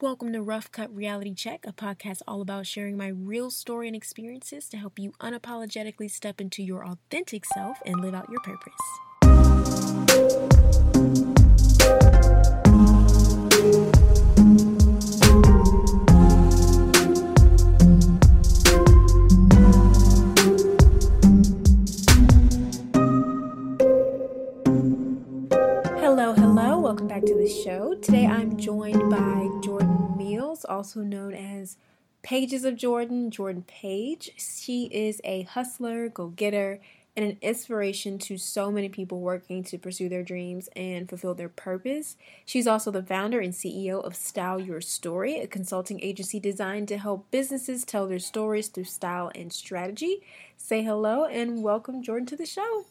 Welcome to Rough Cut Reality Check, a podcast all about sharing my real story and experiences to help you unapologetically step into your authentic self and live out your purpose. The show. Today I'm joined by Jordan Meals, also known as Pages of Jordan, Jordan Page. She is a hustler, go getter, and an inspiration to so many people working to pursue their dreams and fulfill their purpose. She's also the founder and CEO of Style Your Story, a consulting agency designed to help businesses tell their stories through style and strategy. Say hello and welcome, Jordan, to the show.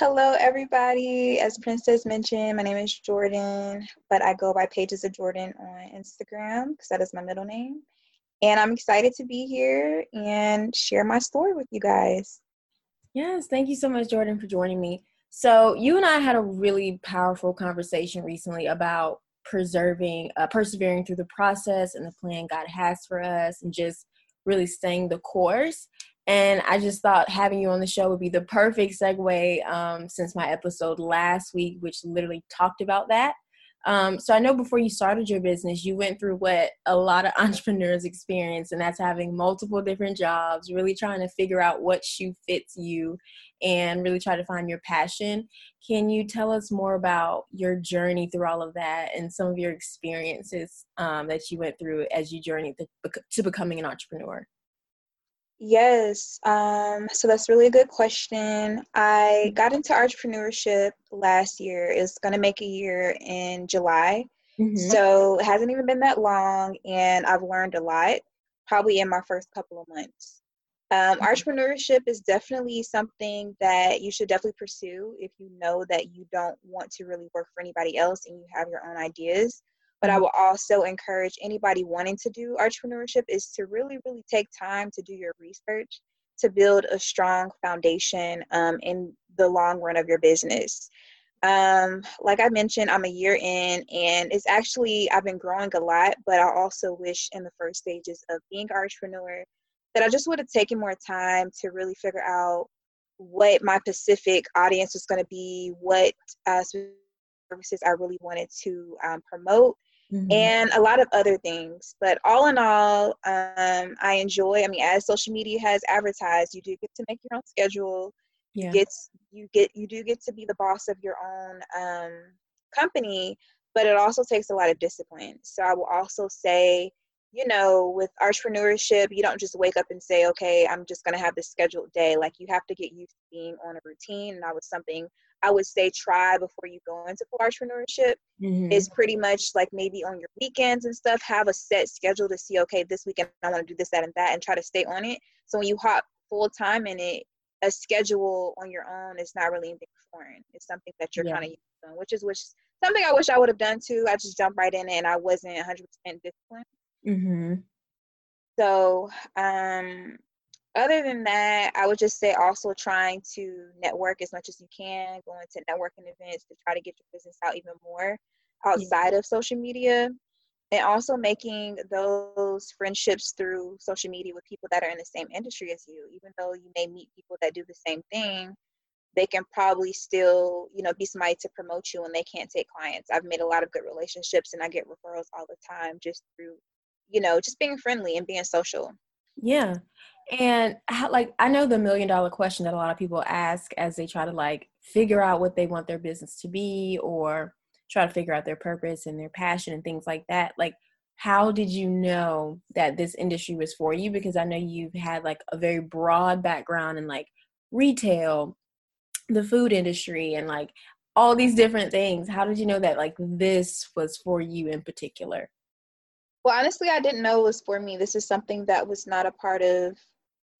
Hello, everybody. As Princess mentioned, my name is Jordan, but I go by Pages of Jordan on Instagram because that is my middle name. And I'm excited to be here and share my story with you guys. Yes, thank you so much, Jordan, for joining me. So, you and I had a really powerful conversation recently about preserving, uh, persevering through the process and the plan God has for us, and just really staying the course. And I just thought having you on the show would be the perfect segue um, since my episode last week, which literally talked about that. Um, so I know before you started your business, you went through what a lot of entrepreneurs experience, and that's having multiple different jobs, really trying to figure out what shoe fits you and really try to find your passion. Can you tell us more about your journey through all of that and some of your experiences um, that you went through as you journeyed to, to becoming an entrepreneur? Yes, um, so that's really a good question. I got into entrepreneurship last year. It's going to make a year in July. Mm-hmm. So it hasn't even been that long, and I've learned a lot probably in my first couple of months. Um, mm-hmm. Entrepreneurship is definitely something that you should definitely pursue if you know that you don't want to really work for anybody else and you have your own ideas. But I will also encourage anybody wanting to do entrepreneurship is to really, really take time to do your research to build a strong foundation um, in the long run of your business. Um, like I mentioned, I'm a year in, and it's actually I've been growing a lot. But I also wish in the first stages of being an entrepreneur that I just would have taken more time to really figure out what my specific audience was going to be, what uh, services I really wanted to um, promote, Mm-hmm. and a lot of other things. But all in all, um, I enjoy. I mean, as social media has advertised, you do get to make your own schedule. Yeah. You get you get you do get to be the boss of your own um, company, but it also takes a lot of discipline. So I will also say, you know, with entrepreneurship, you don't just wake up and say, okay, I'm just going to have this scheduled day. Like you have to get used to being on a routine, and that was something I would say try before you go into full entrepreneurship mm-hmm. is pretty much like maybe on your weekends and stuff, have a set schedule to see, okay, this weekend I want to do this, that, and that, and try to stay on it. So when you hop full time in it, a schedule on your own is not really anything foreign. It's something that you're yeah. kind of used to, which is which something I wish I would have done too. I just jumped right in and I wasn't 100% disciplined. Mm-hmm. So um, other than that, I would just say also trying to network as much as you can, going to networking events to try to get your business out even more outside yeah. of social media. And also making those friendships through social media with people that are in the same industry as you. Even though you may meet people that do the same thing, they can probably still, you know, be somebody to promote you when they can't take clients. I've made a lot of good relationships and I get referrals all the time just through, you know, just being friendly and being social. Yeah. And how, like I know the million dollar question that a lot of people ask as they try to like figure out what they want their business to be or try to figure out their purpose and their passion and things like that. Like how did you know that this industry was for you because I know you've had like a very broad background in like retail, the food industry and like all these different things. How did you know that like this was for you in particular? Well, honestly, I didn't know it was for me. This is something that was not a part of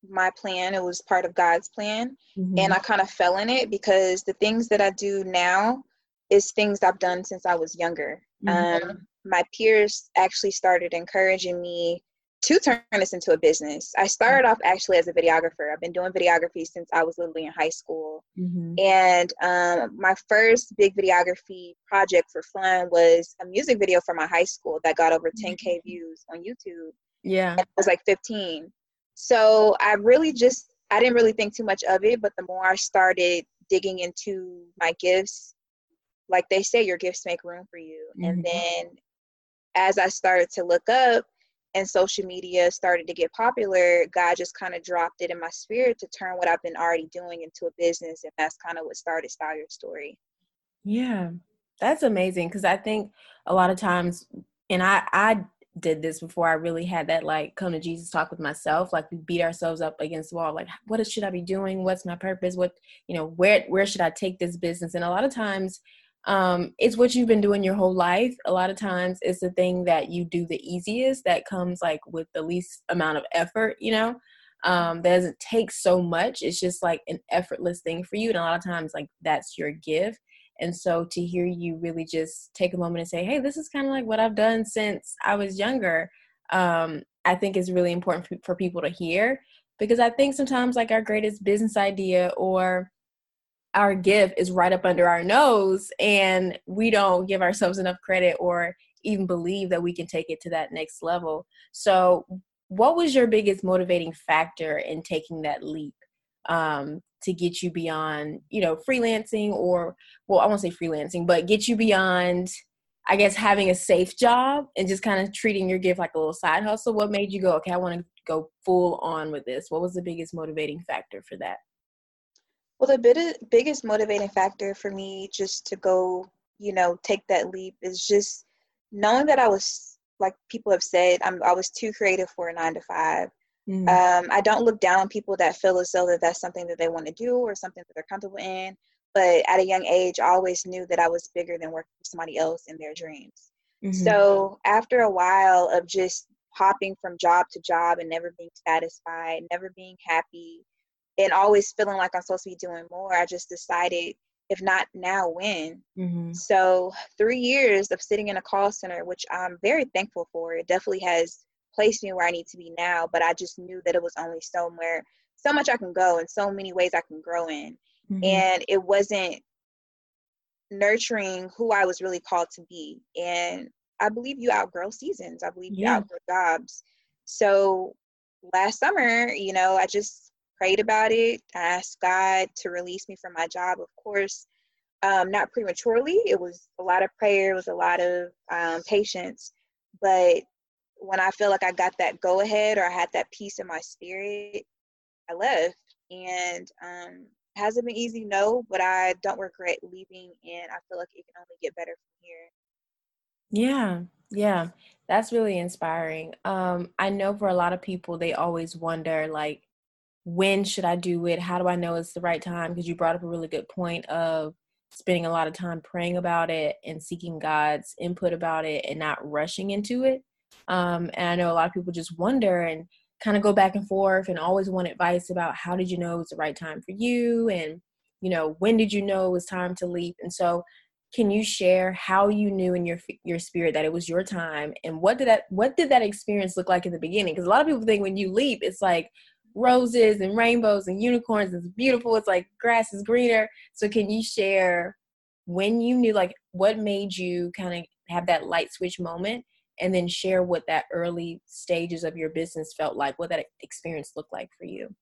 my plan. It was part of God's plan. Mm-hmm. And I kind of fell in it because the things that I do now is things I've done since I was younger. Mm-hmm. Um, my peers actually started encouraging me to turn this into a business. I started off actually as a videographer. I've been doing videography since I was literally in high school. Mm-hmm. And um, my first big videography project for fun was a music video for my high school that got over 10K mm-hmm. views on YouTube. Yeah. I was like 15. So I really just, I didn't really think too much of it. But the more I started digging into my gifts, like they say, your gifts make room for you. Mm-hmm. And then as I started to look up, and social media started to get popular, God just kind of dropped it in my spirit to turn what I've been already doing into a business. And that's kind of what started Style Your Story. Yeah, that's amazing. Because I think a lot of times, and I, I did this before I really had that like come to Jesus talk with myself. Like we beat ourselves up against the wall. Like, what should I be doing? What's my purpose? What, you know, where, where should I take this business? And a lot of times, um, it's what you've been doing your whole life. A lot of times it's the thing that you do the easiest that comes like with the least amount of effort, you know? Um, that doesn't take so much. It's just like an effortless thing for you. And a lot of times like that's your gift. And so to hear you really just take a moment and say, hey, this is kind of like what I've done since I was younger, um, I think is really important for, for people to hear because I think sometimes like our greatest business idea or our gift is right up under our nose and we don't give ourselves enough credit or even believe that we can take it to that next level. So, what was your biggest motivating factor in taking that leap um, to get you beyond, you know, freelancing or, well, I won't say freelancing, but get you beyond, I guess, having a safe job and just kind of treating your gift like a little side hustle? What made you go, okay, I want to go full on with this? What was the biggest motivating factor for that? Well, the bit, biggest motivating factor for me just to go, you know, take that leap is just knowing that I was, like people have said, I'm, I was too creative for a nine to 5 mm-hmm. um, I don't look down on people that feel as though that that's something that they want to do or something that they're comfortable in. But at a young age, I always knew that I was bigger than working for somebody else in their dreams. Mm-hmm. So after a while of just hopping from job to job and never being satisfied, never being happy, and always feeling like I'm supposed to be doing more, I just decided, if not now, when? Mm-hmm. So, three years of sitting in a call center, which I'm very thankful for, it definitely has placed me where I need to be now. But I just knew that it was only somewhere, so much I can go, and so many ways I can grow in. Mm-hmm. And it wasn't nurturing who I was really called to be. And I believe you outgrow seasons. I believe yeah. you outgrow jobs. So last summer, you know, I just prayed about it. I asked God to release me from my job, of course, um, not prematurely. It was a lot of prayer, it was a lot of um, patience. But when I feel like I got that go ahead or I had that peace in my spirit, I left. And um, hasn't been easy, no, but I don't regret leaving, and I feel like it can only get better from here. Yeah, yeah, that's really inspiring. Um, I know for a lot of people, they always wonder, like, when should I do it? How do I know it's the right time? Because you brought up a really good point of spending a lot of time praying about it and seeking God's input about it and not rushing into it. Um, and I know a lot of people just wonder and kind of go back and forth and always want advice about how did you know it was the right time for you and you know when did you know it was time to leap and so can you share how you knew in your your spirit that it was your time and what did that what did that experience look like in the beginning because a lot of people think when you leap it's like roses and rainbows and unicorns. It's beautiful. It's like grass is greener. So can you share when you knew like what made you kind of have that light switch moment and then share what that early stages of your business felt like, what that experience looked like for you?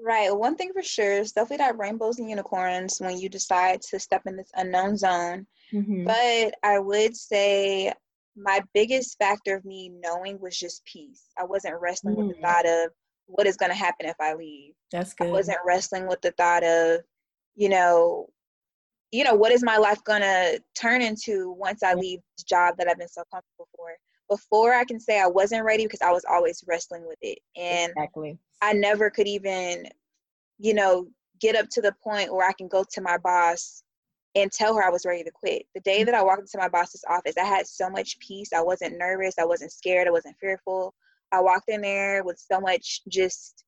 Right. One thing for sure is definitely that rainbows and unicorns when you decide to step in this unknown zone. Mm-hmm. But I would say my biggest factor of me knowing was just peace. I wasn't wrestling mm-hmm. with the mm. thought of, what is going to happen if I leave. That's good. I wasn't wrestling with the thought of, you know, you know, what is my life going to turn into once I leave this job that I've been so comfortable for? Before I can say I wasn't ready because I was always wrestling with it. And exactly. I never could even, you know, get up to the point where I can go to my boss and tell her I was ready to quit. The day that I walked into my boss's office, I had so much peace. I wasn't nervous. I wasn't scared. I wasn't fearful. I walked in there with so much just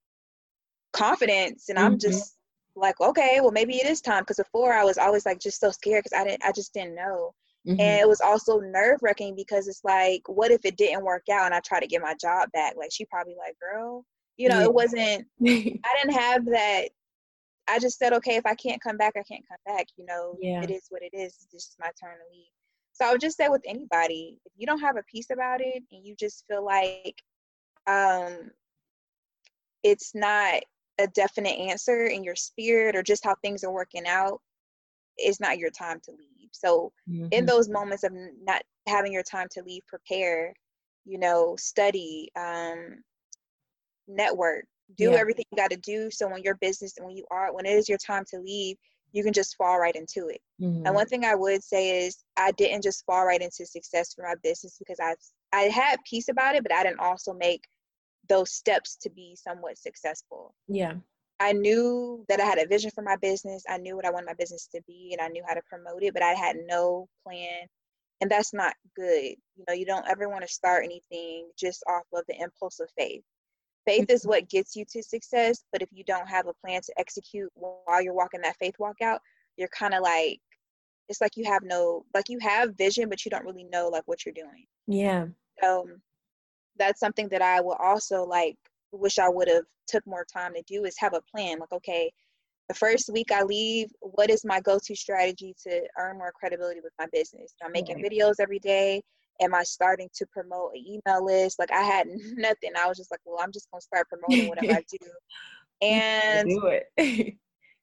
confidence, and mm-hmm. I'm just like, okay, well maybe it is time. Because before I was always like just so scared because I didn't, I just didn't know. Mm-hmm. And it was also nerve wracking because it's like, what if it didn't work out and I try to get my job back? Like she probably like, girl, you know, yeah. it wasn't I didn't have that I just said, okay, if I can't come back, I can't come back. You know, yeah. it is what it is. It's just my turn to leave. So I would just say with anybody, if you don't have a peace about it and you just feel like um it's not a definite answer in your spirit or just how things are working out, it's not your time to leave. So mm-hmm. in those moments of not having your time to leave, prepare, you know, study, um, network, do yeah. everything you got to do. So when your business and when you are, when it is your time to leave, you can just fall right into it. Mm-hmm. And one thing I would say is I didn't just fall right into success for my business because I I had peace about it, but I didn't also make those steps to be somewhat successful. Yeah. I knew that I had a vision for my business. I knew what I wanted my business to be and I knew how to promote it, but I had no plan. And that's not good. You know, you don't ever want to start anything just off of the impulse of faith. Faith is mm-hmm. what gets you to success, but if you don't have a plan to execute while you're walking that faith walk out, you're kind of like it's like you have no like you have vision but you don't really know like what you're doing. Yeah. So that's something that I will also like wish I would have took more time to do is have a plan. Like, okay, the first week I leave, what is my go-to strategy to earn more credibility with my business? I'm making videos every day. Am I starting to promote an email list? Like I had nothing. I was just like, well, I'm just gonna start promoting whatever I do. And do it.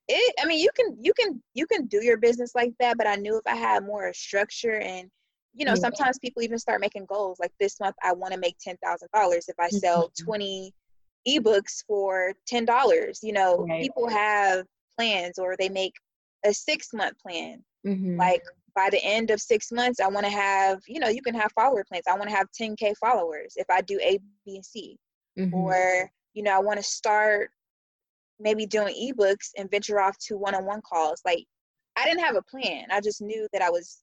it I mean you can you can you can do your business like that, but I knew if I had more structure and you know, yeah. sometimes people even start making goals like this month I want to make ten thousand dollars if I sell mm-hmm. 20 ebooks for ten dollars. You know, right. people have plans or they make a six month plan. Mm-hmm. Like by the end of six months, I want to have, you know, you can have follower plans. I want to have 10K followers if I do A, B, and C. Mm-hmm. Or, you know, I want to start maybe doing ebooks and venture off to one on one calls. Like, I didn't have a plan. I just knew that I was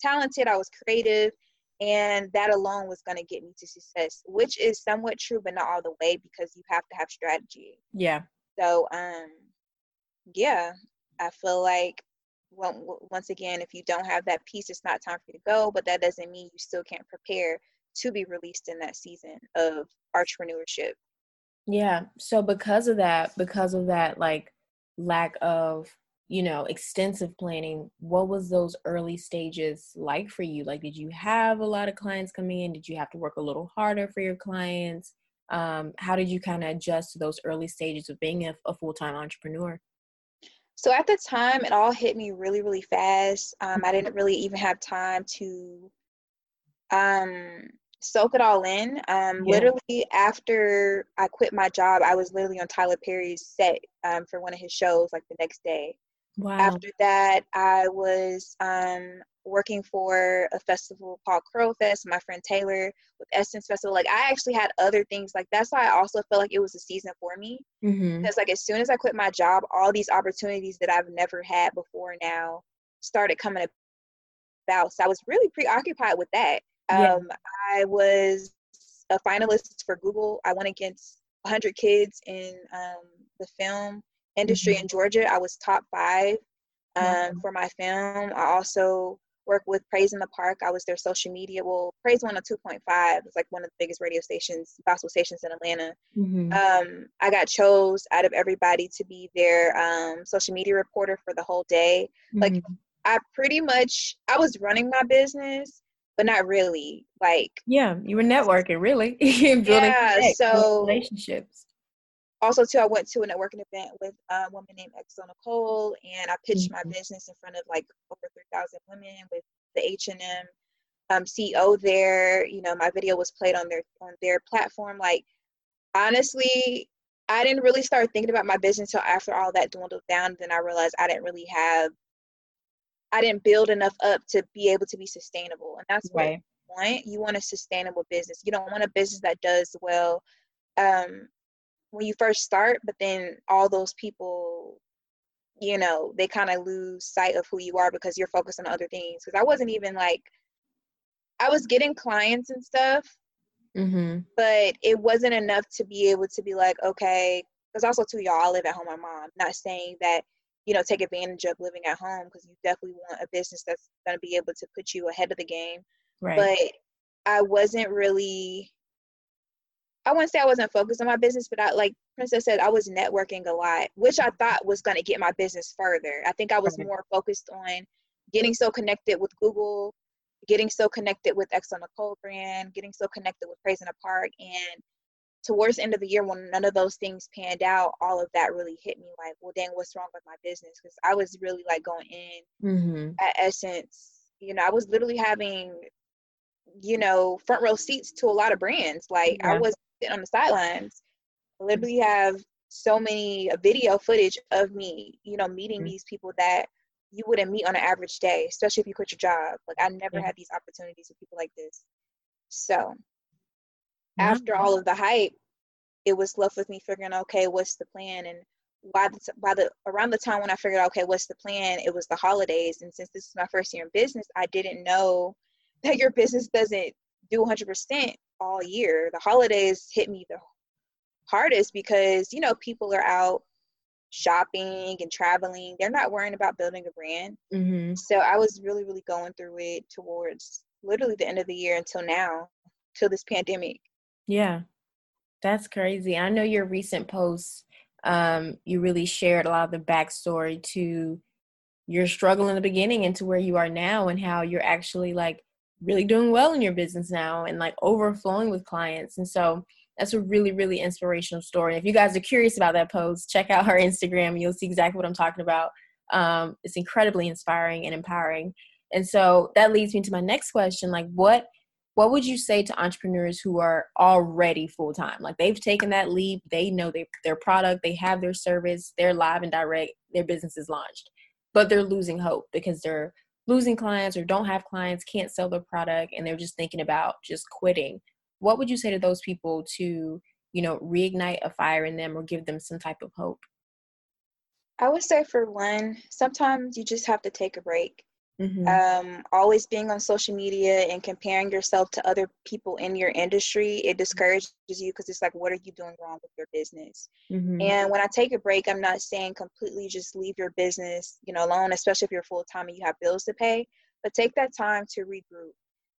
talented, I was creative, and that alone was going to get me to success which is somewhat true but not all the way because you have to have strategy. Yeah. So um yeah i feel like well, once again if you don't have that peace it's not time for you to go but that doesn't mean you still can't prepare to be released in that season of entrepreneurship. Yeah so because of that because of that like lack of you know extensive planning what was those early stages like for you? Like did you have a lot of clients coming in? Did you have to work a little harder for your clients? Um, how did you kind of adjust to those early stages of being a, a full-time entrepreneur? So at the time it all hit me really really fast. Um, i didn't really even have time to um, soak it all in. Um, yeah. literally after i quit my job i was literally on tyler perry's set um, for one of his shows like the next day Wow. After that, I was um, working for a festival called Curl Fest. My friend Taylor with Essence Festival. Like I actually had other things. Like that's why I also felt like it was a season for me. Mm-hmm. Because like as soon as I quit my job, all these opportunities that I've never had before now started coming about. So I was really preoccupied with that. Yeah. Um, I was a finalist for Google. I went against 100 kids in um, the film industry mm-hmm. in Georgia. I was top five um, for my film. I also work with Praise in the Park. I was their social media. Well, Praise 102.5 is like one of the biggest radio stations, gospel stations in Atlanta. Mm-hmm. Um, I got chose out of everybody to be their um, social media reporter for the whole day. Mm-hmm. Like I pretty much, I was running my business, but not really. Like yeah, you were networking really, building yeah, so relationships also too i went to a networking event with a woman named xoNecole and i pitched mm-hmm. my business in front of like over 3000 women with the h&m um, ceo there. You know my video was played on their on their platform. Like honestly i didn't really start thinking about my business until after all that dwindled down. Then i realized i didn't really have i didn't build enough up to be able to be sustainable. And that's right. what you want you want a sustainable business. You don't want a business that does well um, when you first start, but then all those people, you know, they kind of lose sight of who you are because you're focused on other things. Because I wasn't even like, I was getting clients and stuff, mm-hmm. but it wasn't enough to be able to be like, okay. Because also too, y'all, I live at home. My mom. Not saying that you know, take advantage of living at home because you definitely want a business that's going to be able to put you ahead of the game. Right. But I wasn't really I wouldn't say I wasn't focused on my business, but I like Princess said, I was networking a lot, which I thought was going to get my business further. I think I was more focused on getting so connected with Google, getting so connected with xoNecole brand, getting so connected with Praise in the Park. And towards the end of the year, when none of those things panned out, all of that really hit me like, well, dang, what's wrong with my business? Because I was really like going in mm-hmm. at Essence. You know, I was literally having, you know, front row seats to a lot of brands. Like yeah. I was sitting on the sidelines. I literally have so many video footage of me, you know, meeting mm-hmm. these people that you wouldn't meet on an average day, especially if you quit your job. Like I never yeah. had these opportunities with people like this. So after all of the hype, it was left with me figuring, okay, what's the plan? And by the by the around the time when I figured out, okay, what's the plan? It was the holidays, and since this is my first year in business, I didn't know that your business doesn't do 100% all year. The holidays hit me the hardest because, you know, people are out shopping and traveling. They're not worrying about building a brand. Mm-hmm. So I was really, really going through it towards literally the end of the year until now, till this pandemic. Yeah, that's crazy. I know your recent posts, um, you really shared a lot of the backstory to your struggle in the beginning and to where you are now and how you're actually like really doing well in your business now and like overflowing with clients. And so that's a really, really inspirational story. If you guys are curious about that post, check out her Instagram you'll see exactly what I'm talking about. Um, it's incredibly inspiring and empowering. And so that leads me to my next question. Like what what would you say to entrepreneurs who are already full time? Like they've taken that leap, they know they, their product, they have their service, they're live and direct, their business is launched, but they're losing hope because they're losing clients or don't have clients, can't sell their product, and they're just thinking about just quitting, what would you say to those people to, you know, reignite a fire in them or give them some type of hope? I would say for one, sometimes you just have to take a break. Mm-hmm. Um, always being on social media and comparing yourself to other people in your industry, it discourages you because it's like, what are you doing wrong with your business? Mm-hmm. And when I take a break, I'm not saying completely just leave your business, you know, alone, especially if you're full time and you have bills to pay. But take that time to regroup.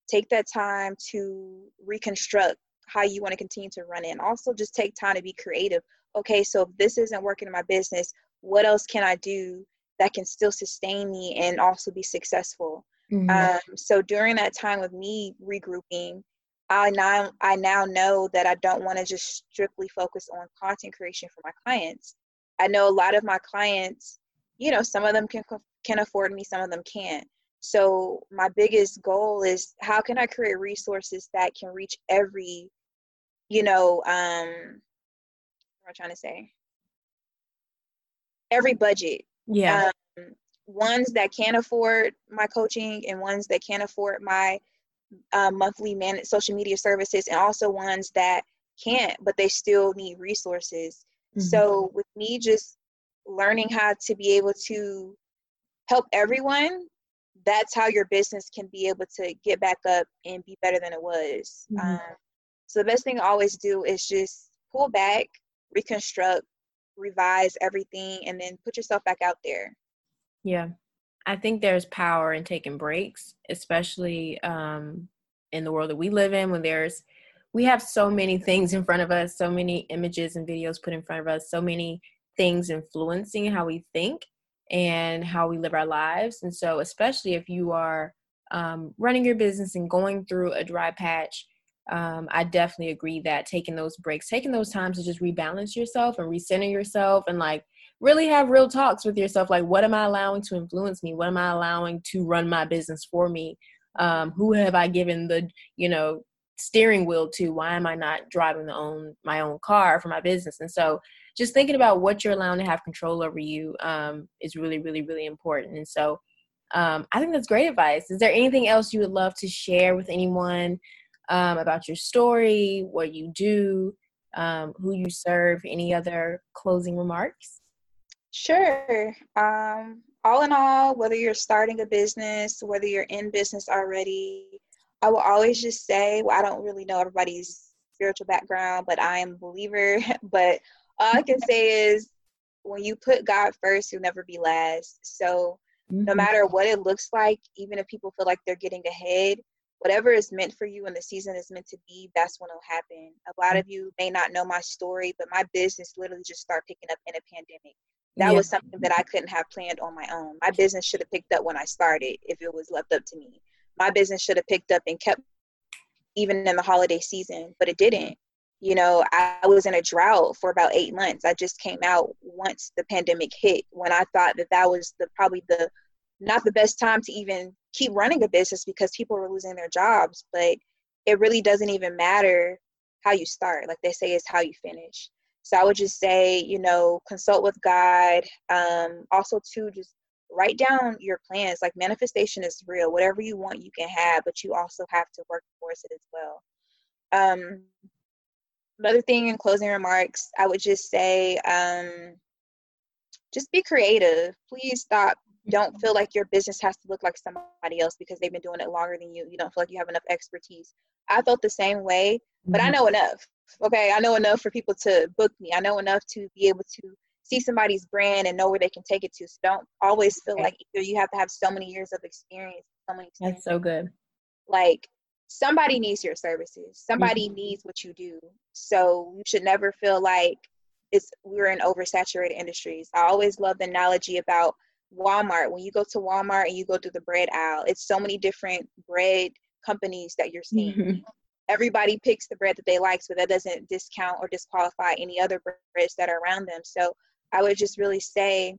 Take that time to reconstruct how you want to continue to run it. And also just take time to be creative. Okay, so if this isn't working in my business, what else can I do that can still sustain me and also be successful. Mm-hmm. Um, so during that time of me regrouping, I now I now know that I don't want to just strictly focus on content creation for my clients. I know a lot of my clients, you know, some of them can can afford me, some of them can't. So my biggest goal is how can I create resources that can reach every, you know, um, what am I trying to say? Every budget yeah um, ones that can't afford my coaching and ones that can't afford my uh, monthly managed social media services and also ones that can't but they still need resources mm-hmm. so with me just learning how to be able to help everyone that's how your business can be able to get back up and be better than it was mm-hmm. um, so the best thing i always do is just pull back reconstruct revise everything and then put yourself back out there. Yeah. I think there's power in taking breaks especially um, in the world that we live in when there's we have so many things in front of us so many images and videos put in front of us so many things influencing how we think and how we live our lives. And so especially if you are um, running your business and going through a dry patch um, I definitely agree that taking those breaks, taking those times to just rebalance yourself and recenter yourself and like really have real talks with yourself. Like, what am I allowing to influence me? What am I allowing to run my business for me? Um, who have I given the, you know, steering wheel to? Why am I not driving the own my own car for my business? And so just thinking about what you're allowing to have control over you um, is really, really, really important. And so um, I think that's great advice. Is there anything else you would love to share with anyone um, about your story, what you do, um, who you serve, any other closing remarks? Sure. Um, all in all, whether you're starting a business, whether you're in business already, I will always just say, well, I don't really know everybody's spiritual background, but I am a believer. but all I can say is when you put God first, you'll never be last. So mm-hmm. no matter what it looks like, even if people feel like they're getting ahead, whatever is meant for you and the season is meant to be, that's when it'll happen. A lot of you may not know my story, but my business literally just started picking up in a pandemic. That yeah. was something that I couldn't have planned on my own. My business should have picked up when I started if it was left up to me. My business should have picked up and kept even in the holiday season, but it didn't. You know, I was in a drought for about eight months. I just came out once the pandemic hit when I thought that that was the probably the not the best time to even keep running a business because people were losing their jobs. But it really doesn't even matter how you start. Like they say, it's how you finish. So I would just say, you know, consult with God. Um, also, to just write down your plans. Like manifestation is real. Whatever you want, you can have, but you also have to work towards it as well. Um, another thing in closing remarks, I would just say, um, just be creative. Please stop. Don't feel like your business has to look like somebody else because they've been doing it longer than you. You don't feel like you have enough expertise. I felt the same way, but I mm-hmm. know enough. Okay, I know enough for people to book me. I know enough to be able to see somebody's brand and know where they can take it to. So don't always feel like either you have to have so many years of experience. So many That's so good. Like somebody needs your services. Somebody mm-hmm. needs what you do. So you should never feel like it's we're in oversaturated industries. I always love the analogy about Walmart. When you go to Walmart and you go through the bread aisle, it's so many different bread companies that you're seeing. Mm-hmm. Everybody picks the bread that they like, so that doesn't discount or disqualify any other breads that are around them. So I would just really say,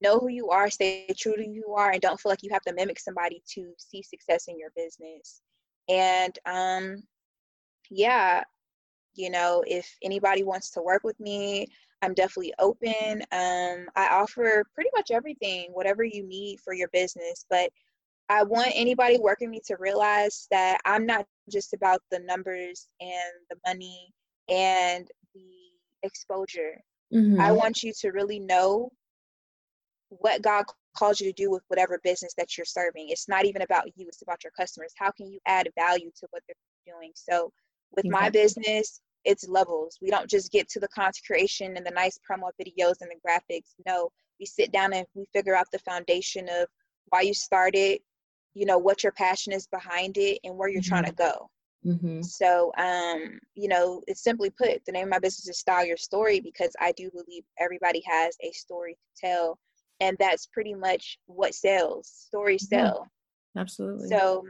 know who you are, stay true to who you are, and don't feel like you have to mimic somebody to see success in your business. And um, yeah, you know, if anybody wants to work with me, I'm definitely open. Um, I offer pretty much everything, whatever you need for your business. But I want anybody working me to realize that I'm not just about the numbers and the money and the exposure. Mm-hmm. I want you to really know what God calls you to do with whatever business that you're serving. It's not even about you, it's about your customers. How can you add value to what they're doing? So, with my business, it's levels. We don't just get to the content creation and the nice promo videos and the graphics. No, we sit down and we figure out the foundation of why you started, you know, what your passion is behind it, and where you're mm-hmm. trying to go. Mm-hmm. So, um, you know, it's simply put, the name of my business is Style Your Story because I do believe everybody has a story to tell and that's pretty much what sells stories sell absolutely so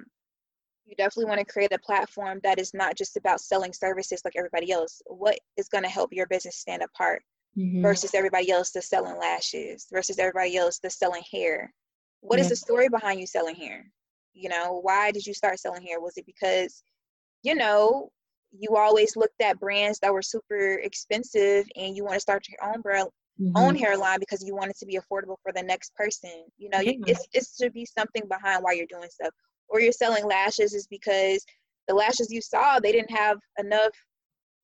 you definitely want to create a platform that is not just about selling services like everybody else what is going to help your business stand apart mm-hmm. versus everybody else that's selling lashes versus everybody else that's selling hair What yeah. is the story behind you selling hair you know why did you start selling hair was it because you know you always looked at brands that were super expensive and you want to start your own brand mm-hmm. own hairline because you want it to be affordable for the next person. You know, mm-hmm. it's it should be something behind why you're doing stuff. Or you're selling lashes is because the lashes you saw they didn't have enough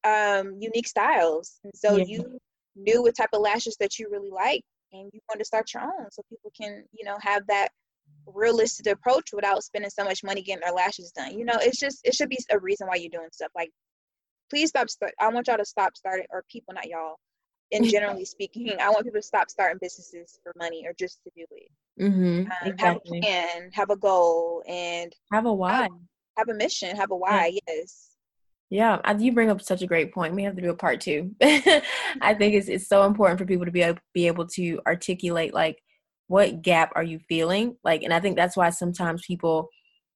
um, unique styles, and so yeah. you knew what type of lashes that you really like, and you want to start your own so people can you know have that realistic approach without spending so much money getting their lashes done. You know, it's just it should be a reason why you're doing stuff. Like, please stop. Start, I want y'all to stop starting, or people, not y'all and generally speaking, I want people to stop starting businesses for money or just to do it. Mm-hmm, um, exactly. Have a plan, have a goal, and have a why. Have, have a mission, have a why. Yeah. Yes. Yeah, you bring up such a great point. We have to do a part two. I think it's it's so important for people to be able, be able to articulate like what gap are you feeling like, and I think that's why sometimes people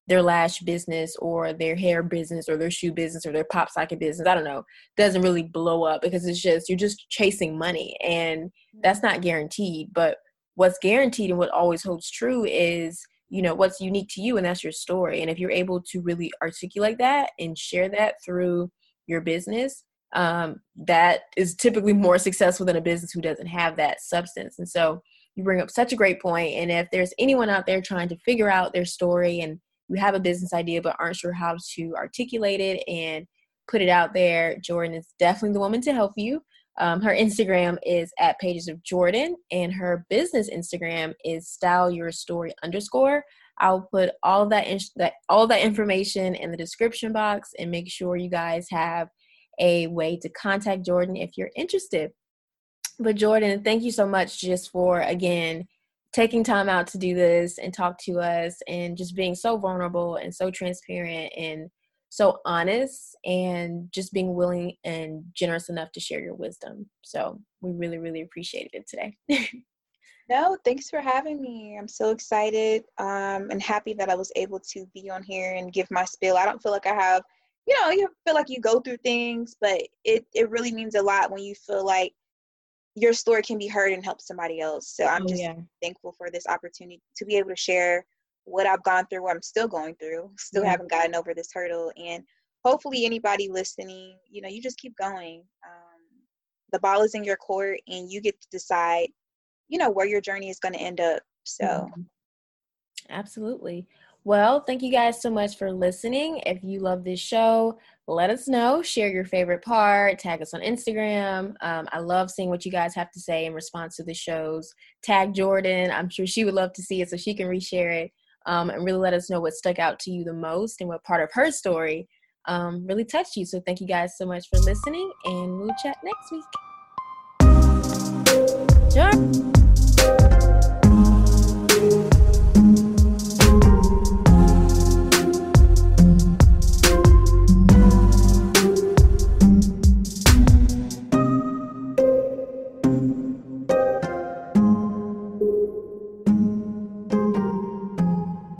their lash business or their hair business or their shoe business or their pop socket business i don't know doesn't really blow up because it's just you're just chasing money and that's not guaranteed. But what's guaranteed and what always holds true is you know what's unique to you and that's your story. And if you're able to really articulate that and share that through your business um, that is typically more successful than a business who doesn't have that substance. And so you bring up such a great point. And if there's anyone out there trying to figure out their story and you have a business idea but aren't sure how to articulate it and put it out there, Jordan is definitely the woman to help you. Um, her Instagram is at Pages of Jordan, and her business Instagram is Style Your Story underscore. I'll put all that, in, that all that information in the description box, and make sure you guys have a way to contact Jordan if you're interested. But Jordan, thank you so much just for again taking time out to do this and talk to us and just being so vulnerable and so transparent and so honest and just being willing and generous enough to share your wisdom. So we really, really appreciated it today. no, thanks for having me. I'm so excited um, and happy that I was able to be on here and give my spiel. I don't feel like I have, you know, you feel like you go through things, but it, it really means a lot when you feel like your story can be heard and help somebody else. So I'm oh, just yeah. thankful for this opportunity to be able to share what I've gone through, what I'm still going through, still yeah. haven't gotten over this hurdle. And hopefully, anybody listening, you know, you just keep going. Um, the ball is in your court, and you get to decide, you know, where your journey is going to end up. So, mm-hmm. absolutely. Well, thank you guys so much for listening. If you love this show, let us know. Share your favorite part. Tag us on Instagram. Um, I love seeing what you guys have to say in response to the shows. Tag Jordan. I'm sure she would love to see it so she can reshare it um, and really let us know what stuck out to you the most and what part of her story um, really touched you. So thank you guys so much for listening, and we'll chat next week. Jordan.